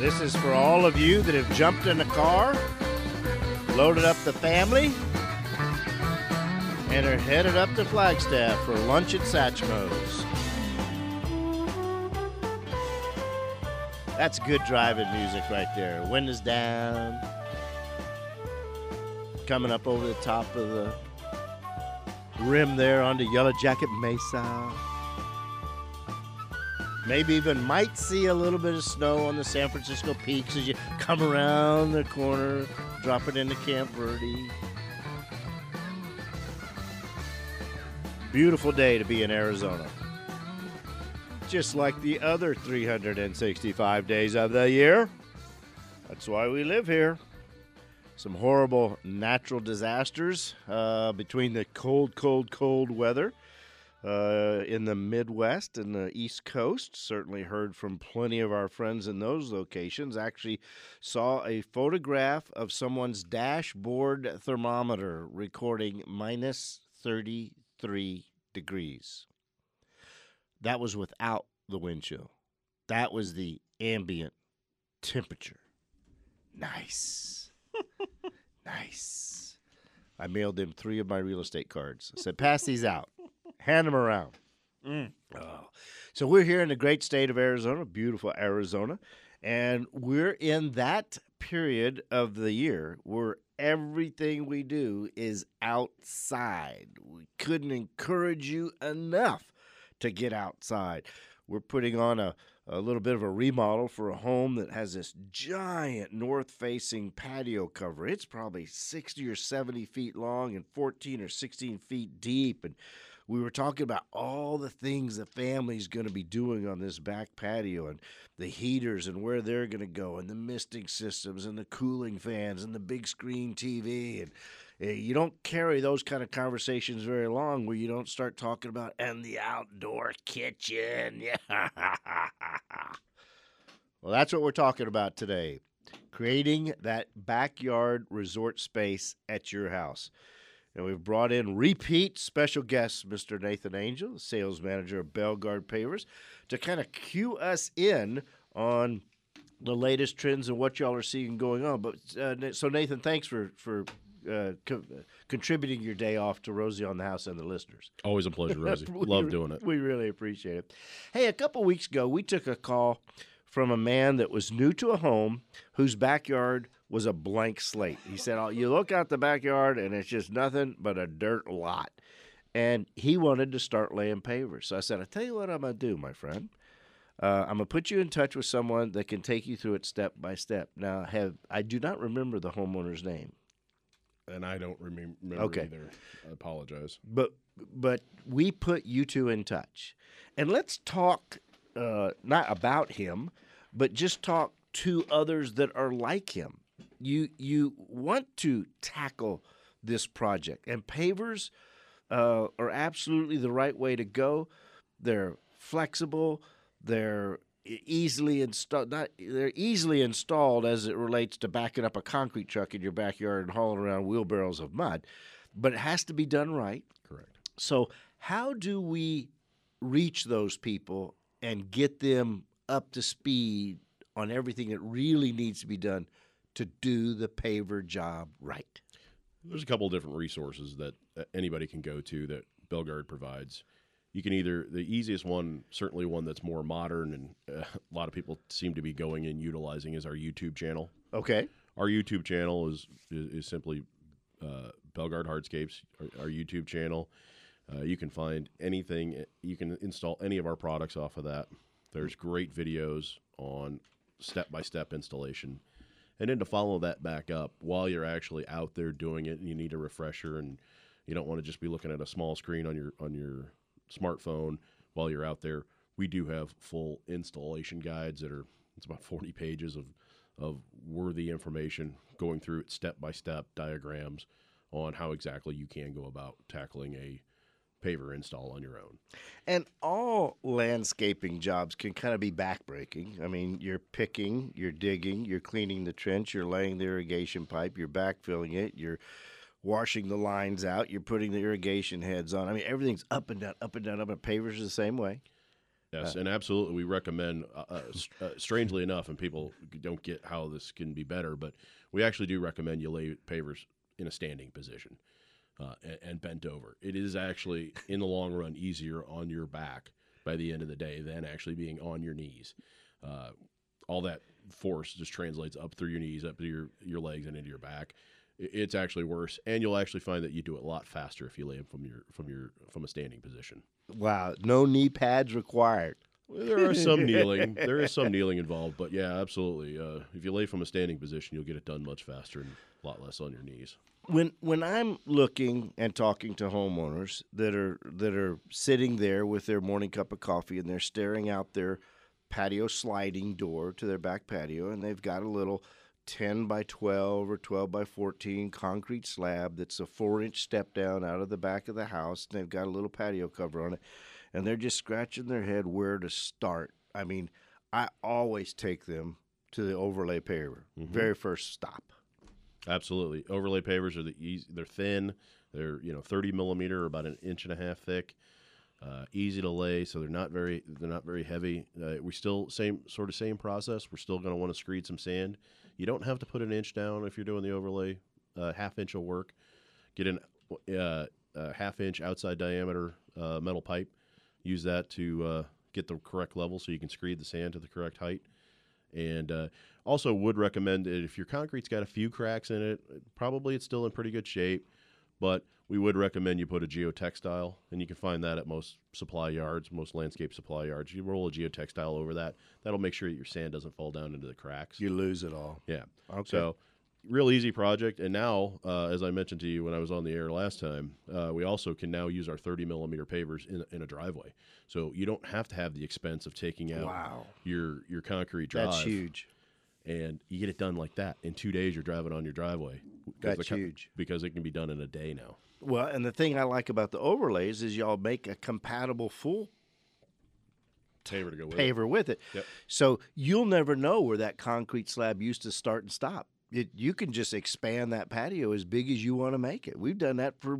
This is for all of you that have jumped in a car, loaded up the family, and are headed up to Flagstaff for lunch at Satchmo's. That's good driving music right there. Windows down. Coming up over the top of the rim there onto Yellow Jacket Mesa. Maybe even might see a little bit of snow on the San Francisco peaks as you come around the corner, drop it into Camp Verde. Beautiful day to be in Arizona. Just like the other 365 days of the year. That's why we live here. Some horrible natural disasters uh, between the cold, cold, cold weather uh, in the Midwest and the East Coast. Certainly heard from plenty of our friends in those locations. Actually, saw a photograph of someone's dashboard thermometer recording minus 33 degrees. That was without the wind chill. That was the ambient temperature. Nice. nice. I mailed him three of my real estate cards. I said, pass these out. Hand them around. Mm. Oh. So we're here in the great state of Arizona, beautiful Arizona, and we're in that period of the year where everything we do is outside. We couldn't encourage you enough to get outside. We're putting on a, a little bit of a remodel for a home that has this giant north facing patio cover. It's probably 60 or 70 feet long and 14 or 16 feet deep. And we were talking about all the things the family's going to be doing on this back patio and the heaters and where they're going to go and the misting systems and the cooling fans and the big screen TV and uh, you don't carry those kind of conversations very long where you don't start talking about and the outdoor kitchen. Yeah. well, that's what we're talking about today. Creating that backyard resort space at your house. And we've brought in repeat special guest, Mr. Nathan Angel, sales manager of Belgard Pavers, to kind of cue us in on the latest trends and what y'all are seeing going on. But uh, so, Nathan, thanks for for uh, co- contributing your day off to Rosie on the House and the listeners. Always a pleasure, Rosie. Love re- doing it. We really appreciate it. Hey, a couple weeks ago, we took a call from a man that was new to a home whose backyard was a blank slate. He said, oh, You look out the backyard and it's just nothing but a dirt lot. And he wanted to start laying pavers. So I said, I tell you what I'm going to do, my friend. Uh, I'm gonna put you in touch with someone that can take you through it step by step. Now, have I do not remember the homeowner's name. And I don't remem- remember Okay. either. I apologize. but but we put you two in touch and let's talk uh, not about him but just talk to others that are like him you you want to tackle this project. And pavers uh, are absolutely the right way to go. They're flexible. They're easily installed not they're easily installed as it relates to backing up a concrete truck in your backyard and hauling around wheelbarrows of mud but it has to be done right. Correct. so, how do we reach those people and get them up to speed on everything that really needs to be done to do the paver job right? There's a couple of different resources that uh, anybody can go to that Belgard provides. You can either the easiest one, certainly one that's more modern, and uh, a lot of people seem to be going and utilizing is our YouTube channel. Okay. Our YouTube channel is is, is simply uh, Belgard Hardscapes. Our, our YouTube channel. Uh, you can find anything. You can install any of our products off of that. There's great videos on step by step installation, and then to follow that back up while you're actually out there doing it, and you need a refresher, and you don't want to just be looking at a small screen on your on your smartphone while you're out there. We do have full installation guides that are it's about 40 pages of of worthy information going through it step by step diagrams on how exactly you can go about tackling a paver install on your own. And all landscaping jobs can kind of be backbreaking. I mean, you're picking, you're digging, you're cleaning the trench, you're laying the irrigation pipe, you're backfilling it, you're washing the lines out, you're putting the irrigation heads on. I mean, everything's up and down, up and down, up and pavers are the same way. Yes, and absolutely, we recommend. Uh, uh, uh, strangely enough, and people don't get how this can be better, but we actually do recommend you lay pavers in a standing position uh, and, and bent over. It is actually, in the long run, easier on your back by the end of the day than actually being on your knees. Uh, all that force just translates up through your knees, up through your, your legs, and into your back. It's actually worse, and you'll actually find that you do it a lot faster if you lay them from your from your from a standing position. Wow, no knee pads required. There are some kneeling. There is some kneeling involved, but yeah, absolutely. Uh, if you lay from a standing position, you'll get it done much faster and a lot less on your knees. When when I'm looking and talking to homeowners that are that are sitting there with their morning cup of coffee and they're staring out their patio sliding door to their back patio and they've got a little 10 by 12 or 12 by 14 concrete slab that's a four inch step down out of the back of the house and they've got a little patio cover on it and they're just scratching their head where to start. I mean i always take them to the overlay paver mm-hmm. very first stop Absolutely. Overlay pavers are the easy. They're thin. They're you know 30 millimeter, about an inch and a half thick. Uh, easy to lay, so they're not very they're not very heavy. Uh, we still same sort of same process. We're still going to want to screed some sand. You don't have to put an inch down if you're doing the overlay. Uh, half inch will work. Get an uh, a half inch outside diameter uh, metal pipe. Use that to uh, get the correct level, so you can screed the sand to the correct height. And uh, also would recommend that if your concrete's got a few cracks in it, probably it's still in pretty good shape. But we would recommend you put a geotextile, and you can find that at most supply yards, most landscape supply yards. You roll a geotextile over that. That'll make sure that your sand doesn't fall down into the cracks. you lose it all Yeah. okay So, real easy project. And now, uh, as I mentioned to you when I was on the air last time, uh, we also can now use our 30 millimeter pavers in, in a driveway. So you don't have to have the expense of taking out Wow. your your concrete drive. That's huge. And you get it done like that in two days. You're driving on your driveway. That's the huge. because it can be done in a day now. Well, and the thing I like about the overlays is y'all make a compatible full Paver to go with it. paver with it. Yep. So you'll never know where that concrete slab used to start and stop. It, you can just expand that patio as big as you want to make it. We've done that for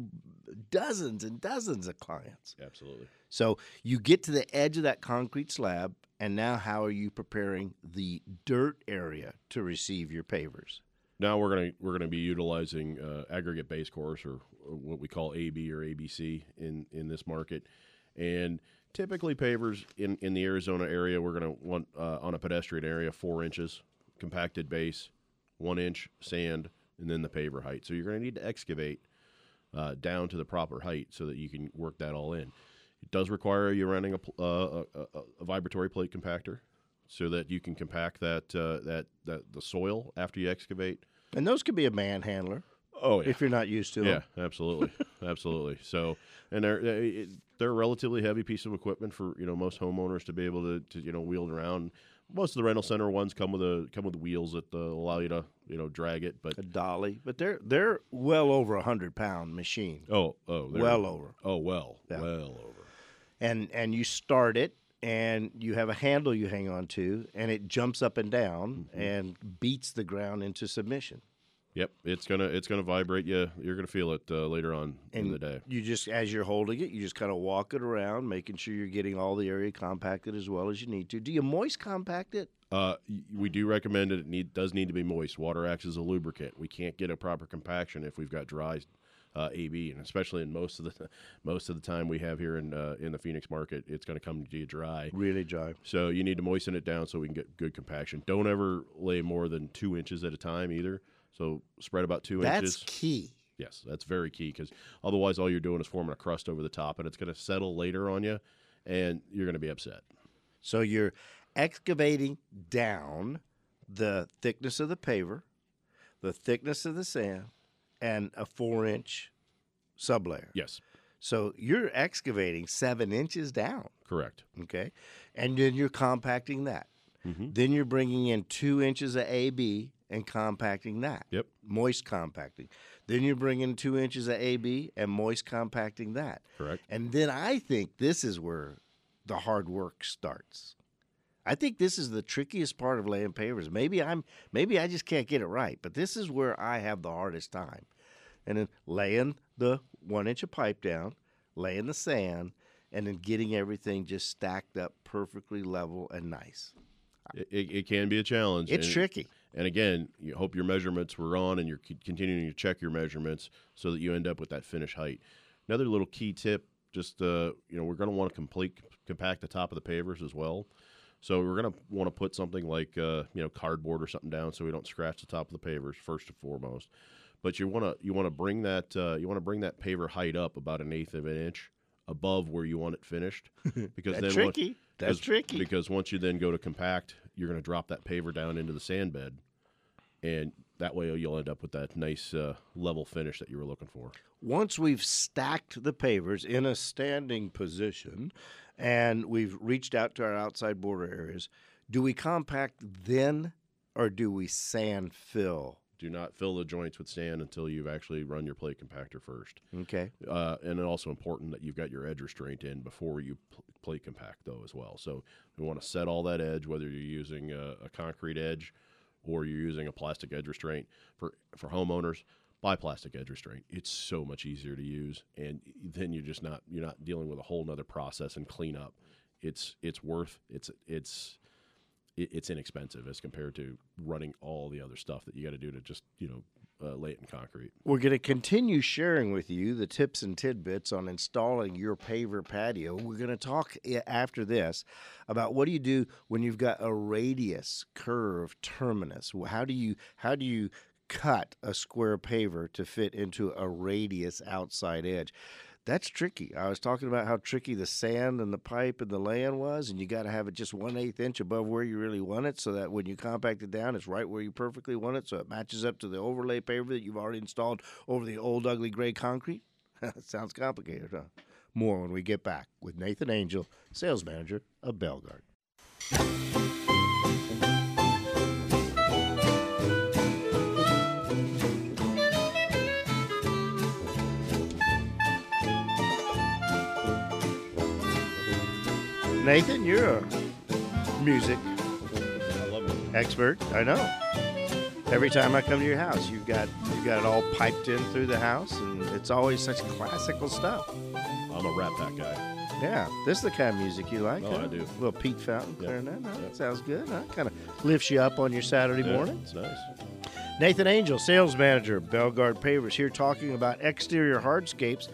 dozens and dozens of clients. Absolutely. So you get to the edge of that concrete slab, and now how are you preparing the dirt area to receive your pavers? Now we're gonna we're gonna be utilizing uh, aggregate base course or what we call AB or ABC in in this market, and typically pavers in in the Arizona area we're gonna want uh, on a pedestrian area four inches compacted base, one inch sand, and then the paver height. So you're gonna need to excavate uh, down to the proper height so that you can work that all in. It does require you running a, uh, a, a, vibratory plate compactor so that you can compact that uh, that that the soil after you excavate. And those could be a manhandler Oh if you're not used to it. yeah, absolutely, absolutely. So, and they're they- they're a relatively heavy piece of equipment for you know most homeowners to be able to, to you know wheel it around. Most of the rental center ones come with a come with wheels that uh, allow you to you know drag it. But A dolly, but they're they're well over a hundred pound machine, oh oh well over. oh well Yeah. well over. and and you start it and you have a handle you hang on to and it jumps up and down Mm-hmm. and beats the ground into submission Yep, it's gonna it's gonna vibrate you. You're gonna feel it uh, later on in the day. you just as you're holding it you just kind of walk it around making sure you're getting all the area compacted as well as you need to do you moist compact it Uh, we do recommend it. It need, does need to be moist. Water acts as a lubricant. We can't get a proper compaction if we've got dry uh, AB, and especially in most of the most of the time we have here in uh, in the Phoenix market, it's going to come to you dry. really dry So you need to moisten it down so we can get good compaction. Don't ever lay more than two inches at a time either. So spread about two that's inches. That's key Yes, that's very key because otherwise all you're doing is forming a crust over the top, and it's going to settle later on you, and you're going to be upset. so you're excavating down the thickness of the paver the thickness of the sand and a four inch sublayer Yes, so you're excavating seven inches down correct. Okay. And then you're compacting that. Mhm. Then you're bringing in two inches of AB and compacting that. Yep. Moist compacting. Then you're bringing two inches of AB and moist compacting that. Correct. And then I think this is where the hard work starts. I think this is the trickiest part of laying pavers. Maybe I'm maybe I just can't get it right, but this is where I have the hardest time. And then laying the one inch of pipe down, laying the sand, and then getting everything just stacked up perfectly level and nice. It, it, it can be a challenge. It's and, tricky. And again, you hope your measurements were on, and you're continuing to check your measurements so that you end up with that finish height. Another little key tip: just uh, you know, we're going to want to complete compact the top of the pavers as well. So we're going to want to put something like uh, you know cardboard or something down so we don't scratch the top of the pavers first and foremost. But you want to you want to bring that uh, you want to bring that paver height up about an eighth of an inch above where you want it finished because That's then once- tricky. That's tricky. Because once you then go to compact, you're going to drop that paver down into the sand bed, and that way you'll end up with that nice uh, level finish that you were looking for. Once we've stacked the pavers in a standing position and we've reached out to our outside border areas, do we compact then or do we sand fill? Do not fill the joints with sand until you've actually run your plate compactor first. Okay. Uh, and also important that you've got your edge restraint in before you pl- plate compact though as well. So we want to set all that edge, whether you're using a, a concrete edge or you're using a plastic edge restraint. For for homeowners, buy plastic edge restraint. It's so much easier to use, and then you're just not you're not dealing with a whole nother process and cleanup. It's it's worth it's it's it- it's inexpensive as compared to running all the other stuff that you got to do to just you know uh, lay it in concrete. We're going to continue sharing with you the tips and tidbits on installing your paver patio. We're going to talk after this about what do you do when you've got a radius curve terminus. How do you how do you cut a square paver to fit into a radius outside edge? That's tricky. I was talking about how tricky the sand and the pipe and the land was, and you got to have it just one eighth inch above where you really want it, so that when you compact it down, it's right where you perfectly want it, so it matches up to the overlay paver that you've already installed over the old ugly gray concrete. Sounds complicated, huh? More when we get back with Nathan Angel, sales manager of Belgard. Nathan, you're a music I expert. I know. Every time I come to your house, you've got you've got it all piped in through the house, and it's always such classical stuff. I'm a Rat Pack guy. Yeah, this is the kind of music you like. Oh, huh? I do. little Pete Fountain Yep. clarinet. Huh? Yep. Sounds good. Huh? Kind of lifts you up on your Saturday Yeah, morning. It's nice. Nathan Angel, sales manager, Belgard Pavers, here talking about exterior hardscapes.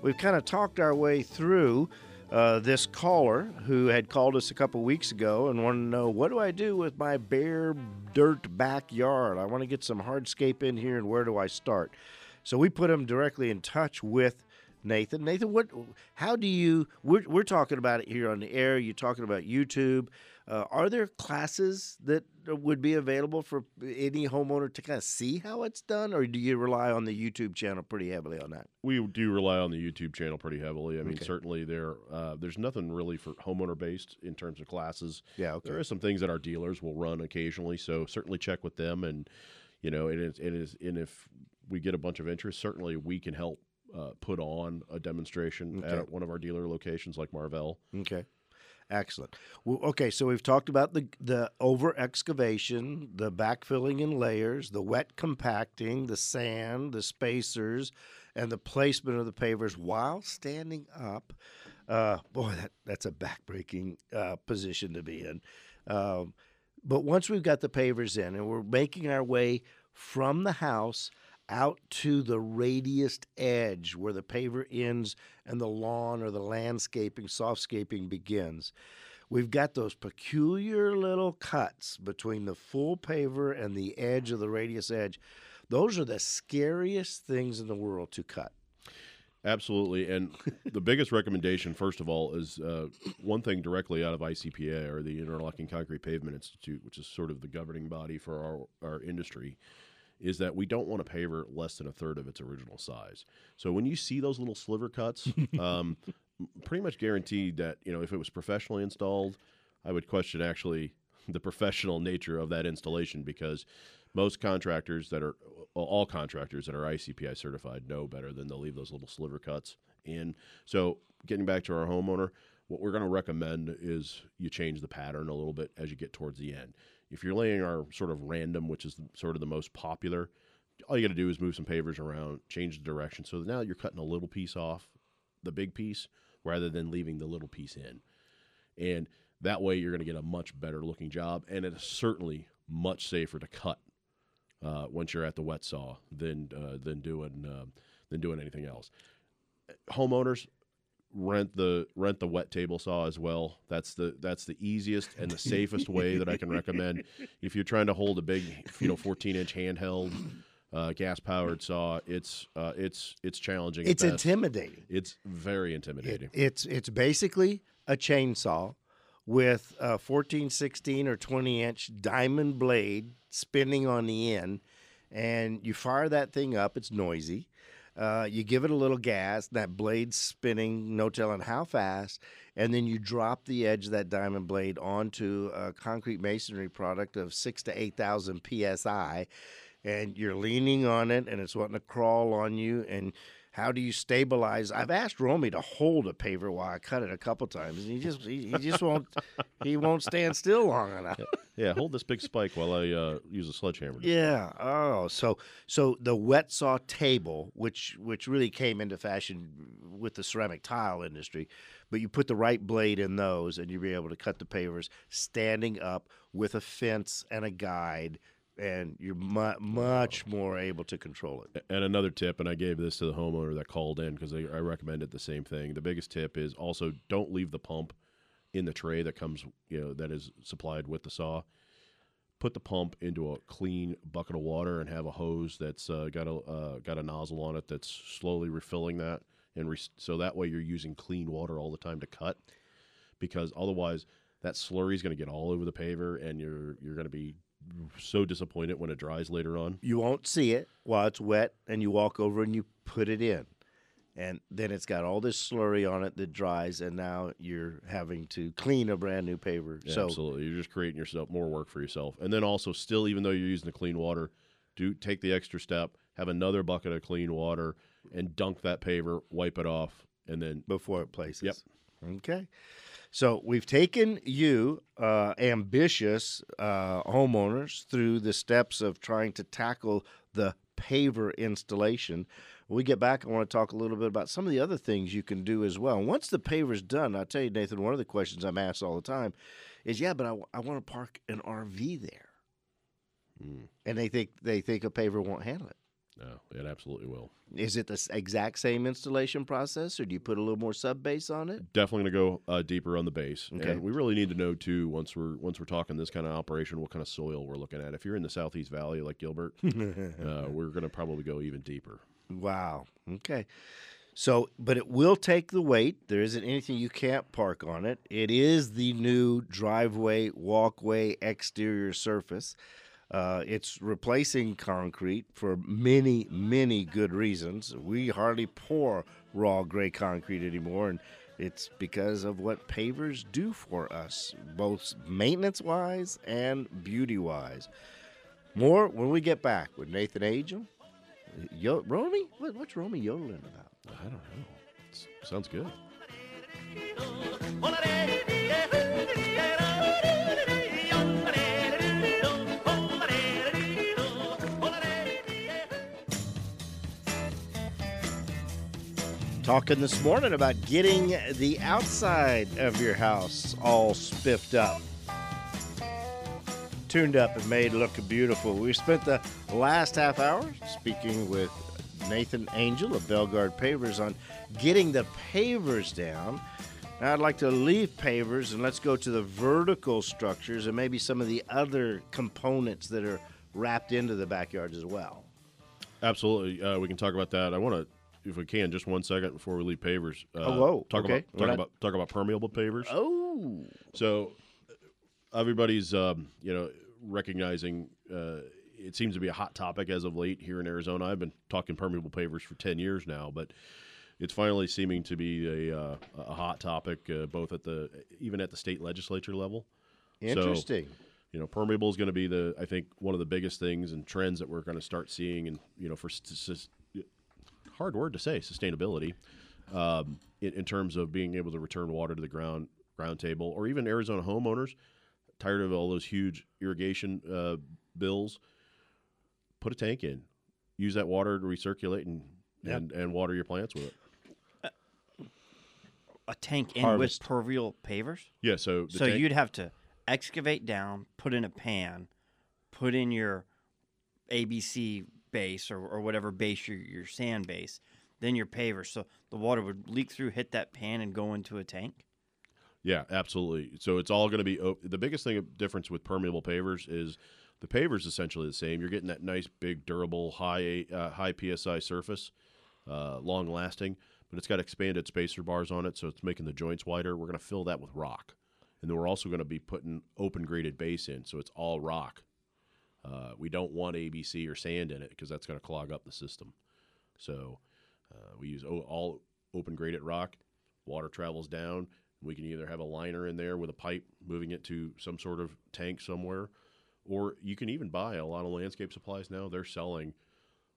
We've kind of talked our way through uh, this caller who had called us a couple weeks ago and wanted to know what do I do with my bare dirt backyard? I want to get some hardscape in here, and where do I start? So we put him directly in touch with Nathan. Nathan, what? How do you? We're we're talking about it here on the air. You're talking about YouTube. Uh, are there classes that would be available for any homeowner to kind of see how it's done, or do you rely on the YouTube channel pretty heavily on that? We do rely on the YouTube channel pretty heavily. I mean, Okay. certainly there uh, there's nothing really for homeowner based in terms of classes. Yeah. Okay. there are some things that our dealers will run occasionally, so certainly check with them. And you know, it is it is and if we get a bunch of interest, certainly we can help uh, put on a demonstration Okay. at one of our dealer locations like Marvell. Okay. Excellent. Well, okay, so we've talked about the the over excavation, the backfilling in layers, the wet compacting, the sand, the spacers, and the placement of the pavers while standing up. Uh, boy, that that's a backbreaking uh, position to be in. Um, but once we've got the pavers in and we're making our way from the house out to the radiused edge where the paver ends and the lawn or the landscaping, softscaping begins. We've got those peculiar little cuts between the full paver and the edge of the radius edge. Those are the scariest things in the world to cut. Absolutely. And the biggest recommendation, first of all, is uh, one thing directly out of ICPI or the Interlocking Concrete Pavement Institute, which is sort of the governing body for our, our industry, is that we don't want a paver less than a third of its original size. So when you see those little sliver cuts, um, pretty much guaranteed that, you know, if it was professionally installed, I would question actually the professional nature of that installation because most contractors that are all contractors that are ICPI certified know better than to leave those little sliver cuts in. So, getting back to our homeowner, what we're going to recommend is you change the pattern a little bit as you get towards the end. If you're laying our sort of random, which is sort of the most popular, all you got to do is move some pavers around, change the direction. So now you're cutting a little piece off the big piece. rather than leaving the little piece in. And that way, you're going to get a much better looking job, and it's certainly much safer to cut uh, once you're at the wet saw than uh, than doing uh, than doing anything else. Homeowners rent the rent the wet table saw as well. That's the that's the easiest and the safest way that I can recommend if you're trying to hold a big you know 14 inch handheld uh, gas powered saw. It's uh, it's it's challenging. It's intimidating. It's very intimidating. It, it's it's basically a chainsaw with a 14, 16, or 20 inch diamond blade spinning on the end, and you fire that thing up. It's noisy. Uh, you give it a little gas, that blade's spinning, no telling how fast, and then you drop the edge of that diamond blade onto a concrete masonry product of six to eight thousand psi, and you're leaning on it, and it's wanting to crawl on you, and how do you stabilize? I've asked Romy to hold a paver while I cut it a couple times, and he just he, he just won't he won't stand still long enough. yeah, hold this big spike while I uh, use a sledgehammer. Yeah. Oh, so so the wet saw table, which which really came into fashion with the ceramic tile industry, but you put the right blade in those, and you'll be able to cut the pavers standing up with a fence and a guide, and you're mu- much more able to control it. And another tip, and I gave this to the homeowner that called in because I recommended the same thing. The biggest tip is also don't leave the pump in the tray that comes, you know, that is supplied with the saw. Put the pump into a clean bucket of water and have a hose that's uh, got a uh, got a nozzle on it that's slowly refilling that, and re- so that way you're using clean water all the time to cut, because otherwise that slurry is going to get all over the paver, and you're you're going to be so disappointed when it dries later on. You won't see it while it's wet, and you walk over and you put it in. And then it's got all this slurry on it that dries, and now you're having to clean a brand new paver. Yeah, so absolutely, you're just creating yourself more work for yourself. And then also, still, even though you're using the clean water, do take the extra step, have another bucket of clean water, and dunk that paver, wipe it off, and then before it places. Yep. Okay. So we've taken you, uh, ambitious uh, homeowners, through the steps of trying to tackle the paver installation. When we get back, I want to talk a little bit about some of the other things you can do as well. And once the paver's done, I'll tell you, Nathan, one of the questions I'm asked all the time is, yeah, but I, I want to park an RV there. Mm. And they think they think a paver won't handle it. No, it absolutely will. Is it the exact same installation process, or do you put a little more sub base on it? Definitely going to go uh, deeper on the base. Okay. And we really need to know too once we're once we're talking this kind of operation, what kind of soil we're looking at. If you're in the southeast valley like Gilbert, uh, we're going to probably go even deeper. Wow. Okay. So, but it will take the weight. There isn't anything you can't park on it. It is the new driveway, walkway, exterior surface. Uh, it's replacing concrete for many, many good reasons. We hardly pour raw gray concrete anymore, and it's because of what pavers do for us, both maintenance wise and beauty wise. More when we get back with Nathan Angel. Yo, Romy? What, what's Romy yodeling about? I don't know. It's, sounds good. Talking this morning about getting the outside of your house all spiffed up, tuned up, and made look beautiful. We spent the last half hour speaking with Nathan Angel of Belgard Pavers on getting the pavers down. Now, I'd like to leave pavers and let's go to the vertical structures and maybe some of the other components that are wrapped into the backyards as well. Absolutely, uh, we can talk about that. I want to, if we can, just one second before we leave pavers. Uh, Oh, whoa, Talk okay. about We're talk not- about talk about permeable pavers. Oh, So everybody's um, you know recognizing uh, it seems to be a hot topic as of late here in Arizona. I've been talking permeable pavers for ten years now, but it's finally seeming to be a, uh, a hot topic uh, both at the even at the state legislature level. interesting. You know, permeable is going to be the I think one of the biggest things and trends that we're going to start seeing, and you know, for st- hard word to say, sustainability, um, in, in terms of being able to return water to the ground ground table, or even Arizona homeowners tired of all those huge irrigation uh, bills. Put a tank in, use that water to recirculate and Yep. and, and water your plants with it. a tank in Harvest. with permeable pavers. Yeah, so the so tank- you'd have to excavate down, put in a pan, put in your ABC base or, or whatever base your your sand base, then your paver. So the water would leak through, hit that pan, and go into a tank. Yeah, absolutely. So it's all going to be the biggest thing difference with permeable pavers is the pavers essentially the same. You're getting that nice big durable high uh, high psi surface, uh, long lasting, but it's got expanded spacer bars on it, so it's making the joints wider. We're going to fill that with rock, and then we're also going to be putting open graded base in, so it's all rock. Uh, we don't want ABC or sand in it because that's going to clog up the system. So uh, we use o- all open graded rock. Water travels down. We can either have a liner in there with a pipe moving it to some sort of tank somewhere, or you can even buy a lot of landscape supplies now. They're selling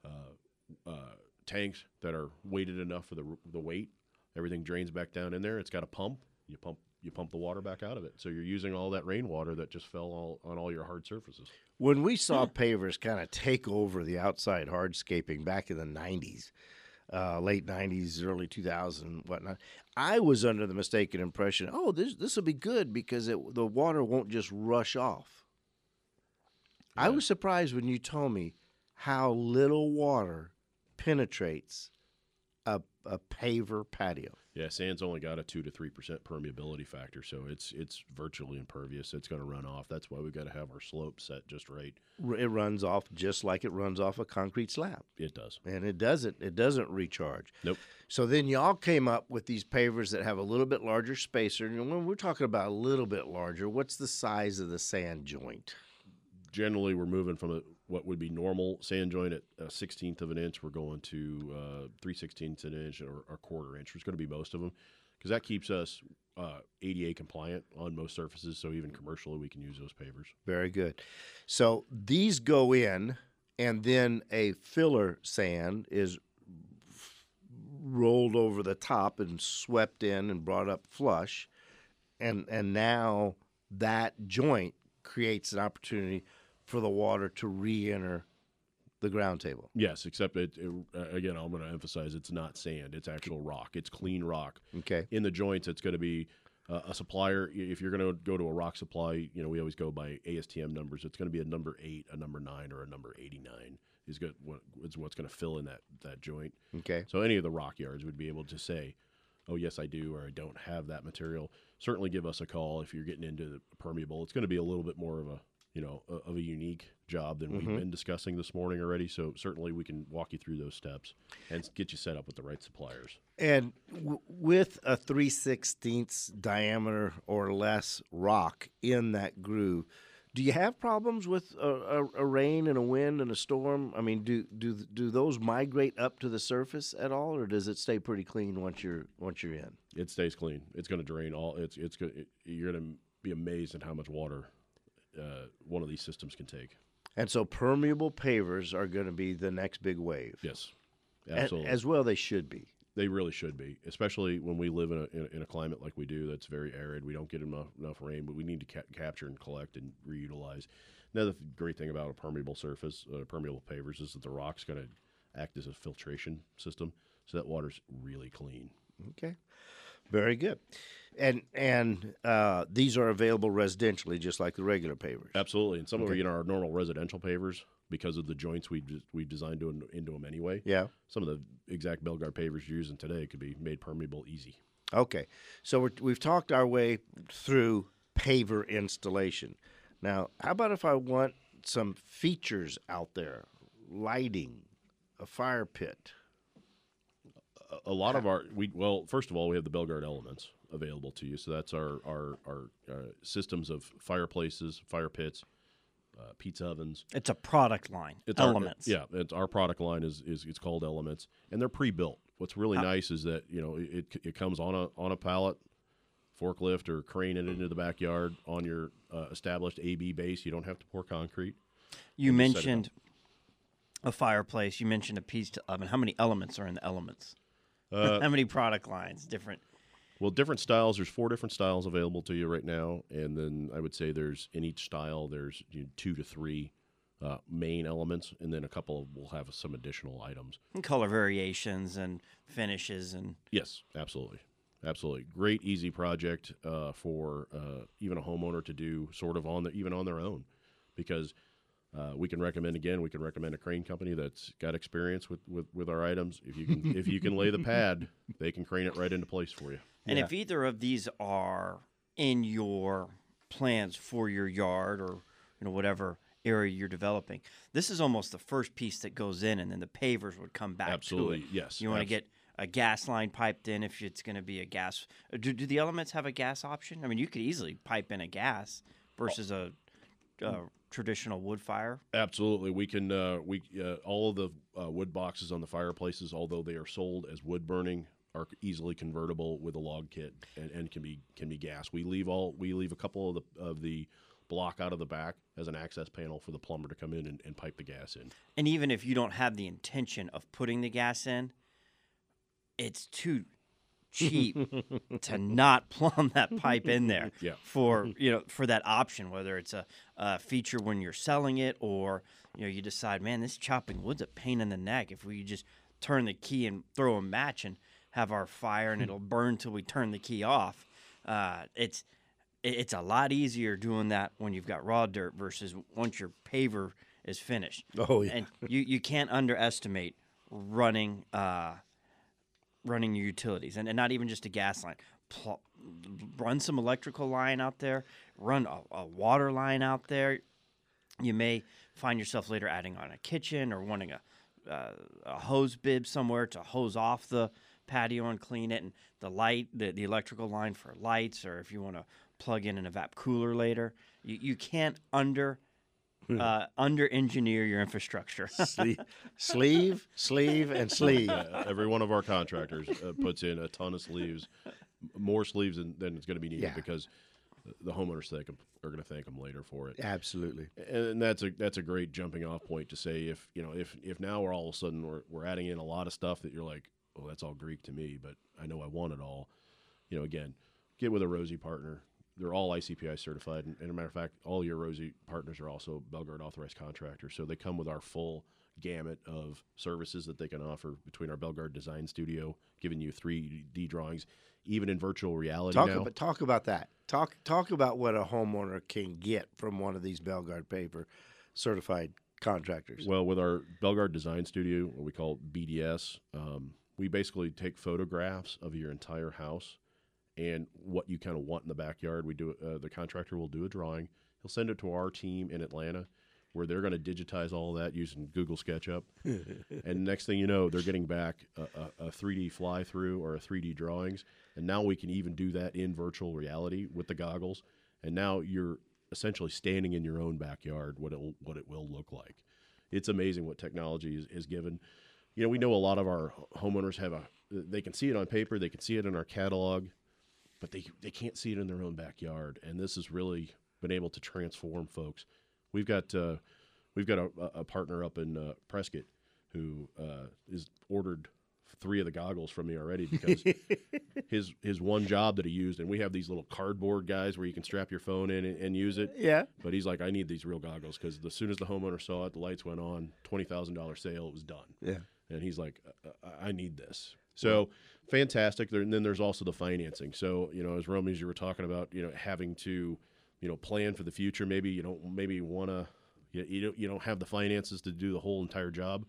uh, uh, tanks that are weighted enough for the the weight. Everything drains back down in there. It's got a pump. You pump you pump the water back out of it. So you're using all that rainwater that just fell all, on all your hard surfaces. When we saw pavers kind of take over the outside hardscaping back in the 90s, uh, late 90s, early 2000, whatnot, I was under the mistaken impression, oh, this this will be good because it, the water won't just rush off. I was surprised when you told me how little water penetrates a, a paver patio. Yeah, sand's only got a two to three percent permeability factor, so it's it's virtually impervious. It's going to run off. That's why we've got to have our slope set just right. It runs off just like it runs off a concrete slab. It does. and it doesn't it doesn't recharge. Nope. So then y'all came up with these pavers that have a little bit larger spacer. And when we're talking about a little bit larger, what's the size of the sand joint? Generally, we're moving from a, what would be normal sand joint at a sixteenth of an inch. We're going to uh, three sixteenths an inch or a quarter inch. There's going to be most of them because that keeps us uh, ADA compliant on most surfaces. So even commercially, we can use those pavers. Very good. So these go in, and then a filler sand is rolled over the top and swept in and brought up flush, and and now that joint creates an opportunity for the water to re-enter the ground table. Yes, except it, it uh, again. I'm going to emphasize it's not sand. It's actual rock. It's clean rock. Okay. in the joints, it's going to be uh, a supplier. If you're going to go to a rock supply, you know we always go by ASTM numbers. It's going to be a number eight, a number nine, or a number eighty-nine. Is good. What is what's going to fill in that that joint. Okay. So any of the rock yards would be able to say, "Oh yes, I do," or "I don't have that material." Certainly, give us a call if you're getting into the permeable. It's going to be a little bit more of a you know a, of a unique job than we've mm-hmm. been discussing this morning already. So certainly, we can walk you through those steps and get you set up with the right suppliers. And w- with a 3 sixteenths diameter or less rock in that groove, do you have problems with a, a, a rain and a wind and a storm? I mean, do, do do those migrate up to the surface at all, or does it stay pretty clean once you're once you're in? it stays clean. It's going to drain all. It's it's it, you're going to be amazed at how much water uh, one of these systems can take. And so permeable pavers are going to be the next big wave. Yes, absolutely. As well, they should be. they really should be, especially when we live in a, in a, in a climate like we do that's very arid. We don't get enough enough rain, but we need to ca- capture and collect and reutilize. Another th- great thing about a permeable surface, uh, permeable pavers, is that the rock's going to act as a filtration system, so that water's really clean. Okay, very good. And and uh, these are available residentially, just like the regular pavers. Absolutely, and some of our, you know our normal residential pavers because of the joints we we've designed to, into them anyway. Yeah. Some of the exact Belgard pavers you're using today could be made permeable easy. Okay, so we're, we've talked our way through paver installation. Now, how about if I want some features out there, lighting, a fire pit? A, lot of our we well, first of all, we have the Belgard elements available to you. So that's our our our uh, systems of fireplaces, fire pits, uh, pizza ovens. It's a product line. It's our- elements. yeah, it's our product line is is it's called Elements, and they're pre-built. What's really nice is that you know it it comes on a on a pallet, forklift or crane it into the backyard on your uh, established AB base. You don't have to pour concrete. You set mentioned a fireplace. You mentioned a pizza oven. How many elements are in the elements? Uh, How many product lines? Different. Well, different styles. There's four different styles available to you right now, and then I would say there's in each style there's you know, two to three uh, main elements, and then a couple will have some additional items. And color variations and finishes and Yes, absolutely, Absolutely, great easy project uh, for uh, even a homeowner to do, sort of on the even on their own, because uh, we can recommend again. We can recommend a crane company that's got experience with, with, with our items. If you can if you can lay the pad, they can crane it right into place for you. And Yeah. if either of these are in your plans for your yard or you know whatever area you're developing, this is almost the first piece that goes in, and then the pavers would come back. Absolutely, to it. yes. You want to get a gas line piped in if it's going to be a gas. uh, Do, do the elements have a gas option? I mean, you could easily pipe in a gas versus a, a traditional wood fire. Absolutely, we can. Uh, we uh, all of the uh, wood boxes on the fireplaces, although they are sold as wood burning, are easily convertible with a log kit and, and can be can be gas. We leave all we leave a couple of the of the block out of the back as an access panel for the plumber to come in and, and pipe the gas in. And even if you don't have the intention of putting the gas in, it's too cheap to not plumb that pipe in there Yeah. for you know for that option whether it's a, a feature when you're selling it or you know you decide man this chopping wood's a pain in the neck if we just turn the key and throw a match and have our fire and it'll burn till we turn the key off uh, it's it's a lot easier doing that when you've got raw dirt versus once your paver is finished Oh yeah. and you, you can't underestimate running uh, running your utilities and, and not even just a gas line. Pl- run some electrical line out there, run a, a water line out there. You may find yourself later adding on a kitchen or wanting a, uh, a hose bib somewhere to hose off the patio and clean it, and the light, the, the electrical line for lights, or if you want to plug in an evap cooler later. You, you can't under uh, under engineer your infrastructure. sleeve, sleeve, sleeve, and sleeve. Uh, every one of our contractors uh, puts in a ton of sleeves, more sleeves than, than it's going to be needed Yeah. because the homeowners thank 'em- are going to thank them later for it. Absolutely. and that's a that's a great jumping off point to say if you know if if now we're all of a sudden we're, we're adding in a lot of stuff that you're like oh, that's all greek to me but i know i want it all you know again get with a rosie partner they're all icpi certified and, and a matter of fact all your rosie partners are also belgard authorized contractors so they come with our full gamut of services that they can offer between our belgard design studio giving you 3d drawings even in virtual reality Talk now about talk about that. Talk talk about what a homeowner can get from one of these Belgard paver certified contractors. Well, with our Belgard Design Studio, what we call BDS, um, we basically take photographs of your entire house and what you kind of want in the backyard. We do uh, the contractor will do a drawing. He'll send it to our team in Atlanta, where they're going to digitize all that using Google SketchUp. and next thing you know, they're getting back a, a, a 3D fly through or a 3D drawings, and now we can even do that in virtual reality with the goggles. And now you're essentially standing in your own backyard. What it what it will look like. It's amazing what technology is, is given. You know, we know a lot of our homeowners have a they can see it on paper, they can see it in our catalog, but they they can't see it in their own backyard. And this has really been able to transform folks. We've got uh, we've got a, a partner up in uh, Prescott who uh, is ordered three of the goggles from me already because his his one job that he used, and we have these little cardboard guys where you can strap your phone in and, and use it. Yeah. But he's like, I need these real goggles because as soon as the homeowner saw it, the lights went on, twenty thousand dollar sale, it was done. Yeah. And he's like, "Uh, uh, I need this. So fantastic. There, and then there's also the financing. So you know, as Romy, as you were talking about, you know, having to, you know, plan for the future. Maybe you don't, maybe want to, you, you don't, you don't have the finances to do the whole entire job.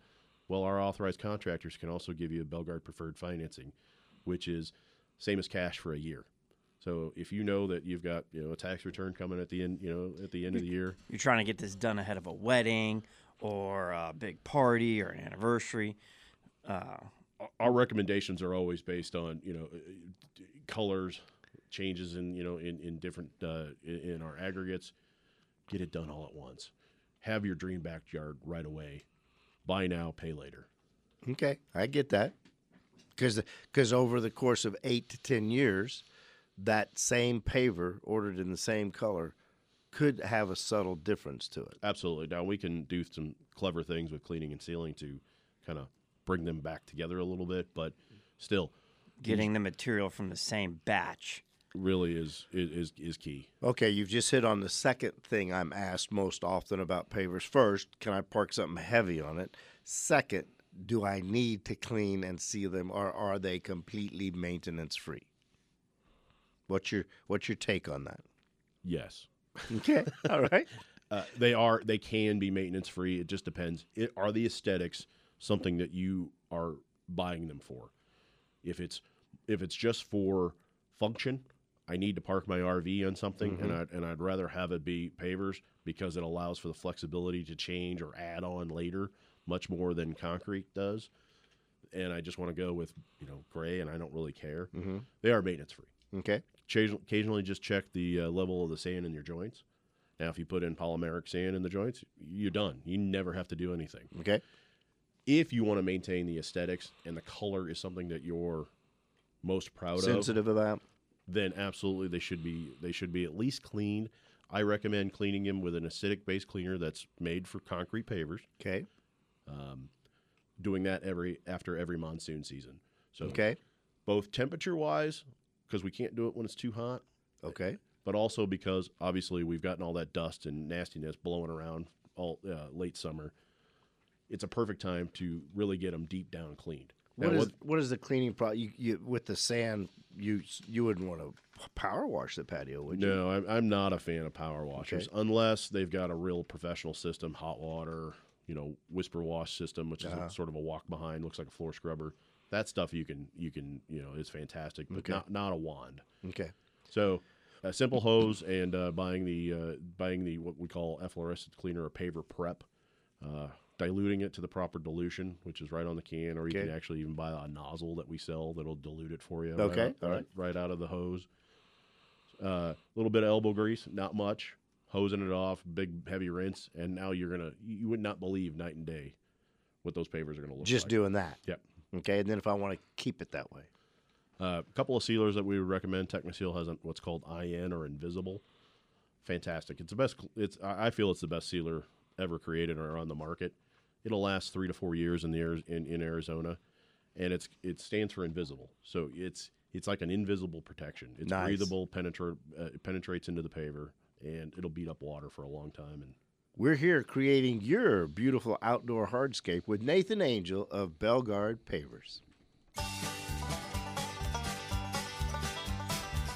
Well, our authorized contractors can also give you a Belgard preferred financing, which is same as cash for a year. So if you know that you've got you know a tax return coming at the end, you know at the end of the year, You're trying to get this done ahead of a wedding or a big party or an anniversary. Uh, our recommendations are always based on you know uh, colors changes in you know in in different uh, in, in our aggregates. Get it done all at once. Have your dream backyard right away. Buy now pay later. Okay, I get that. Because because over the course of eight to ten years, that same paver ordered in the same color could have a subtle difference to it. absolutely. Now we can do some clever things with cleaning and sealing to kind of bring them back together a little bit but still getting the material from the same batch. really is is is, is key Okay, you've just hit on the second thing I'm asked most often about pavers. First, can I park something heavy on it? Second, do I need to clean and seal them, or are they completely maintenance free? What's your What's your take on that? Yes. Okay, all right. Uh, they are. They can be maintenance free. It just depends. It, are the aesthetics something that you are buying them for? If it's if it's just for function, I need to park my RV on something, and I and I'd rather have it be pavers because it allows for the flexibility to change or add on later, much more than concrete does. And I just want to go with you know gray, and I don't really care. Mhm. They are maintenance free. Okay, Occasionally, occasionally just check the uh, level of the sand in your joints. Now, if you put in polymeric sand in the joints, you're done. You never have to do anything. okay, If you want to maintain the aesthetics and the color is something that you're most proud of, sensitive about. then absolutely they should be they should be at least cleaned. I recommend cleaning them with an acidic based cleaner that's made for concrete pavers. Okay, Um, doing that every after every monsoon season. So okay, both temperature wise, because we can't do it when it's too hot, okay. but also because obviously we've gotten all that dust and nastiness blowing around all uh, late summer. It's a perfect time to really get them deep down cleaned. Now, What is what is the cleaning? You, you with the sand, you you wouldn't want to power wash the patio, would you? no, I'm, I'm not a fan of power washers unless they've got a real professional system, hot water, you know, whisper wash system, which Uh-huh. is sort of a walk behind, looks like a floor scrubber. That stuff you can you can you know is fantastic, but Okay. not not a wand. Okay, So, a simple hose and uh, buying the uh, buying the what we call efflorescent cleaner or paver prep, uh, diluting it to the proper dilution, which is right on the can, or you Okay. can actually even buy a nozzle that we sell that'll dilute it for you. Okay, right, out- all right, right. out of the hose. A uh, little bit of elbow grease, not much. Hosing it off, big heavy rinse, and now you're gonna you you would not believe night and day what those pavers are gonna look like. just like. doing that. Yep. Okay, and then if I want to keep it that way, Uh, a couple of sealers that we would recommend. Techniseal has what's called IN or Invisible. Fantastic. It's the best. It's I feel it's the best sealer ever created or on the market. It'll last three to four years in the Ari- in, in Arizona, and it's it stands for invisible. So it's it's like an invisible protection. It's Nice. breathable, penetrate uh, it penetrates into the paver, and it'll beat up water for a long time. And we're here creating your beautiful outdoor hardscape with Nathan Angel of Belgard Pavers.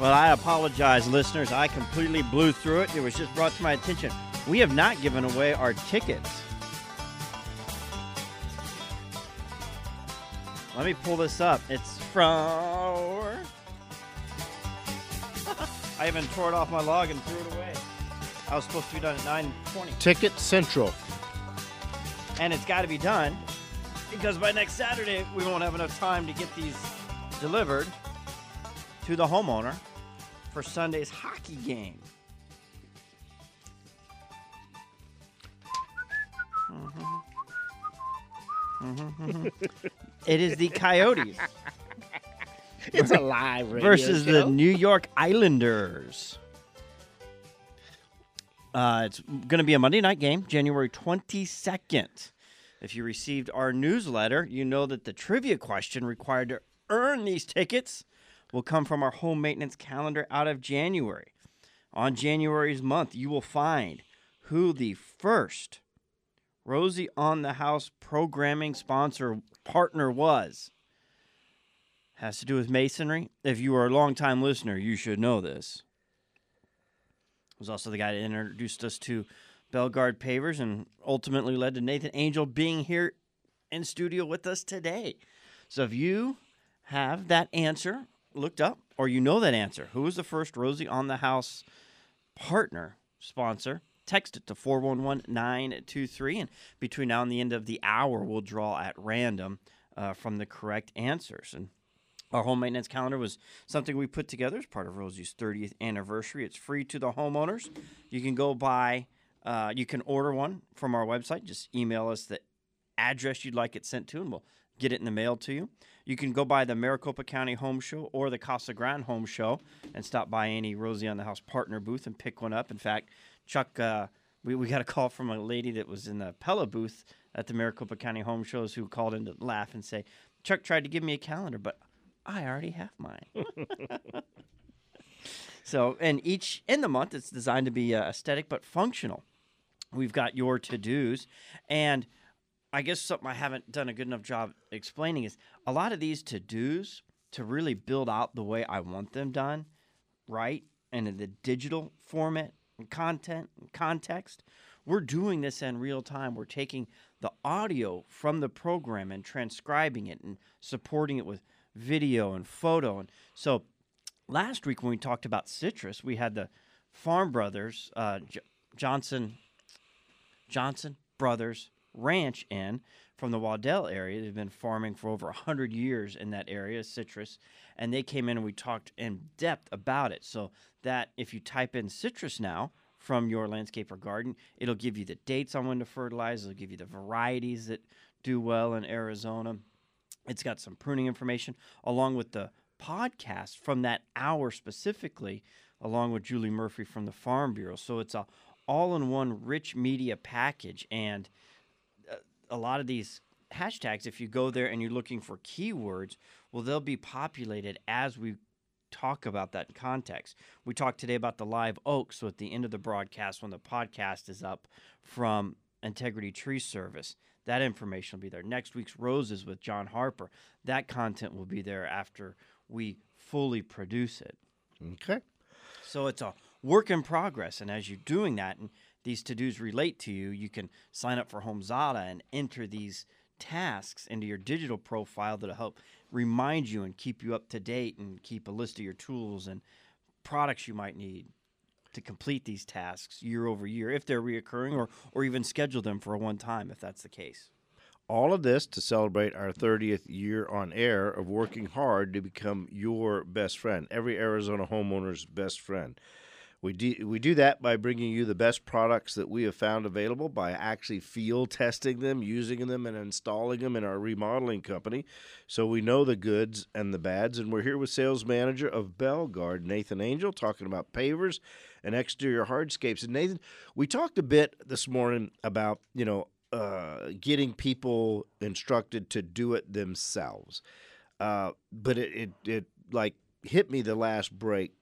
Well, I apologize, listeners. I completely blew through it. It was just brought to my attention. We have not given away our tickets. Let me pull this up. It's from. I even tore it off my log and threw it away. I was supposed to be done at 9:20, Ticket Central. and it's got to be done because by next Saturday we won't have enough time to get these delivered to the homeowner for Sunday's hockey game. Mhm, mhm. it is the Coyotes It's a live versus the New York Islanders. Uh, it's going to be a Monday night game, January 22nd. If you received our newsletter, you know that the trivia question required to earn these tickets will come from our home maintenance calendar out of January. On January's month, you will find who the first Rosie on the House programming sponsor partner was. Has to do with masonry. If you are a longtime listener, you should know this. Was also the guy that introduced us to Belgard Pavers and ultimately led to Nathan Angel being here in studio with us today. So if you have that answer looked up or you know that answer, who was the first Rosie on the House partner sponsor? Text it to 411-923 and between now and the end of the hour we'll draw at random uh, from the correct answers. And our home maintenance calendar was something we put together as part of Rosie's 30th anniversary. It's free to the homeowners. You can go buy, uh, you can order one from our website. Just email us the address you'd like it sent to, and we'll get it in the mail to you. You can go by the Maricopa County Home Show or the Casa Grande Home Show and stop by any Rosie on the House partner booth and pick one up. In fact, Chuck, uh, we, we got a call from a lady that was in the Pella booth at the Maricopa County Home Shows who called in to laugh and say, Chuck tried to give me a calendar, but I already have mine. so, and each in the month, it's designed to be uh, aesthetic but functional. We've got your to dos, and I guess something I haven't done a good enough job explaining is a lot of these to dos to really build out the way I want them done. right and in the digital format and content and context. We're doing this in real time. We're taking the audio from the program and transcribing it and supporting it with video and photo. And so last week when we talked about citrus, we had the Farm Brothers, uh, J- Johnson, Johnson Brothers Ranch in from the Waddell area. They've been farming for over 100 years in that area, citrus. And they came in and we talked in depth about it. So that if you type in citrus now from your landscape or garden, it'll give you the dates on when to fertilize, it'll give you the varieties that do well in Arizona. It's got some pruning information along with the podcast from that hour specifically, along with Julie Murphy from the Farm Bureau. So it's a all-in-one rich media package, and a lot of these hashtags, if you go there and you're looking for keywords, well, they'll be populated as we talk about that context. We talked today about the live oak, so at the end of the broadcast, when the podcast is up from Integrity Tree Service, that information will be there. Next week's roses with John Harper, that content will be there after we fully produce it. Okay. So it's a work in progress, and as you're doing that, and these to dos relate to you, you can sign up for HomeZada and enter these tasks into your digital profile that'll help remind you and keep you up to date and keep a list of your tools and products you might need to complete these tasks year over year if they're reoccurring or, or even schedule them for a one time if that's the case. All of this to celebrate our 30th year on air of working hard to become your best friend, every Arizona homeowner's best friend. We do, we do that by bringing you the best products that we have found available by actually field testing them, using them, and installing them in our remodeling company. So we know the goods and the bads. And we're here with sales manager of Belgard, Nathan Angel, talking about pavers and exterior hardscapes. And Nathan, we talked a bit this morning about, you know, uh, getting people instructed to do it themselves. Uh, but it, it, it like hit me the last break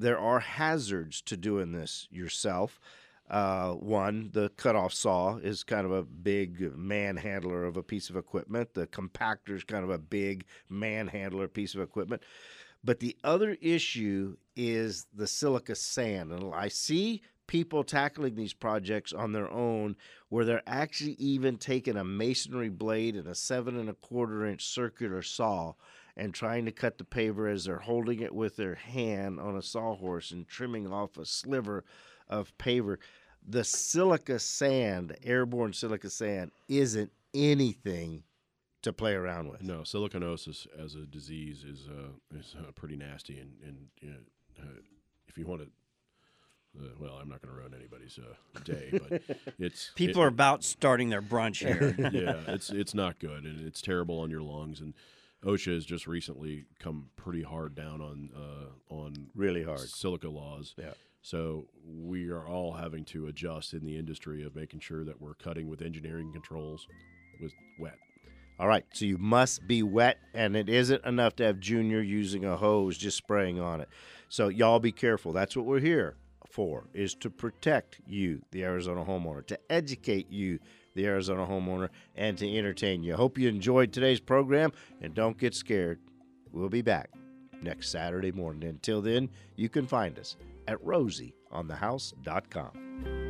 there are hazards to doing this yourself. Uh, one, the cutoff saw is kind of a big manhandler of a piece of equipment. The compactor is kind of a big manhandler piece of equipment. But the other issue is the silica sand. And I see people tackling these projects on their own where they're actually even taking a masonry blade and a seven and a quarter inch circular saw and trying to cut the paver as they're holding it with their hand on a sawhorse and trimming off a sliver of paver. The silica sand, airborne silica sand, isn't anything to play around with. No, siliconosis as a disease is uh, is uh, pretty nasty, and and you know, uh, if you want to. Uh, well, I'm not going to ruin anybody's uh, day, but it's people it, are about starting their brunch here. yeah, it's it's not good, and it's terrible on your lungs, and OSHA has just recently come pretty hard down on uh, on really hard silica laws. Yeah. So we are all having to adjust in the industry of making sure that we're cutting with engineering controls with wet. All right, so you must be wet, and it isn't enough to have Junior using a hose just spraying on it. So y'all be careful. That's what we're here for: is to protect you, the Arizona homeowner, to educate you, the Arizona homeowner, and to entertain you. Hope you enjoyed today's program, and don't get scared. We'll be back next Saturday morning. Until then, you can find us at rosieonthehouse.com.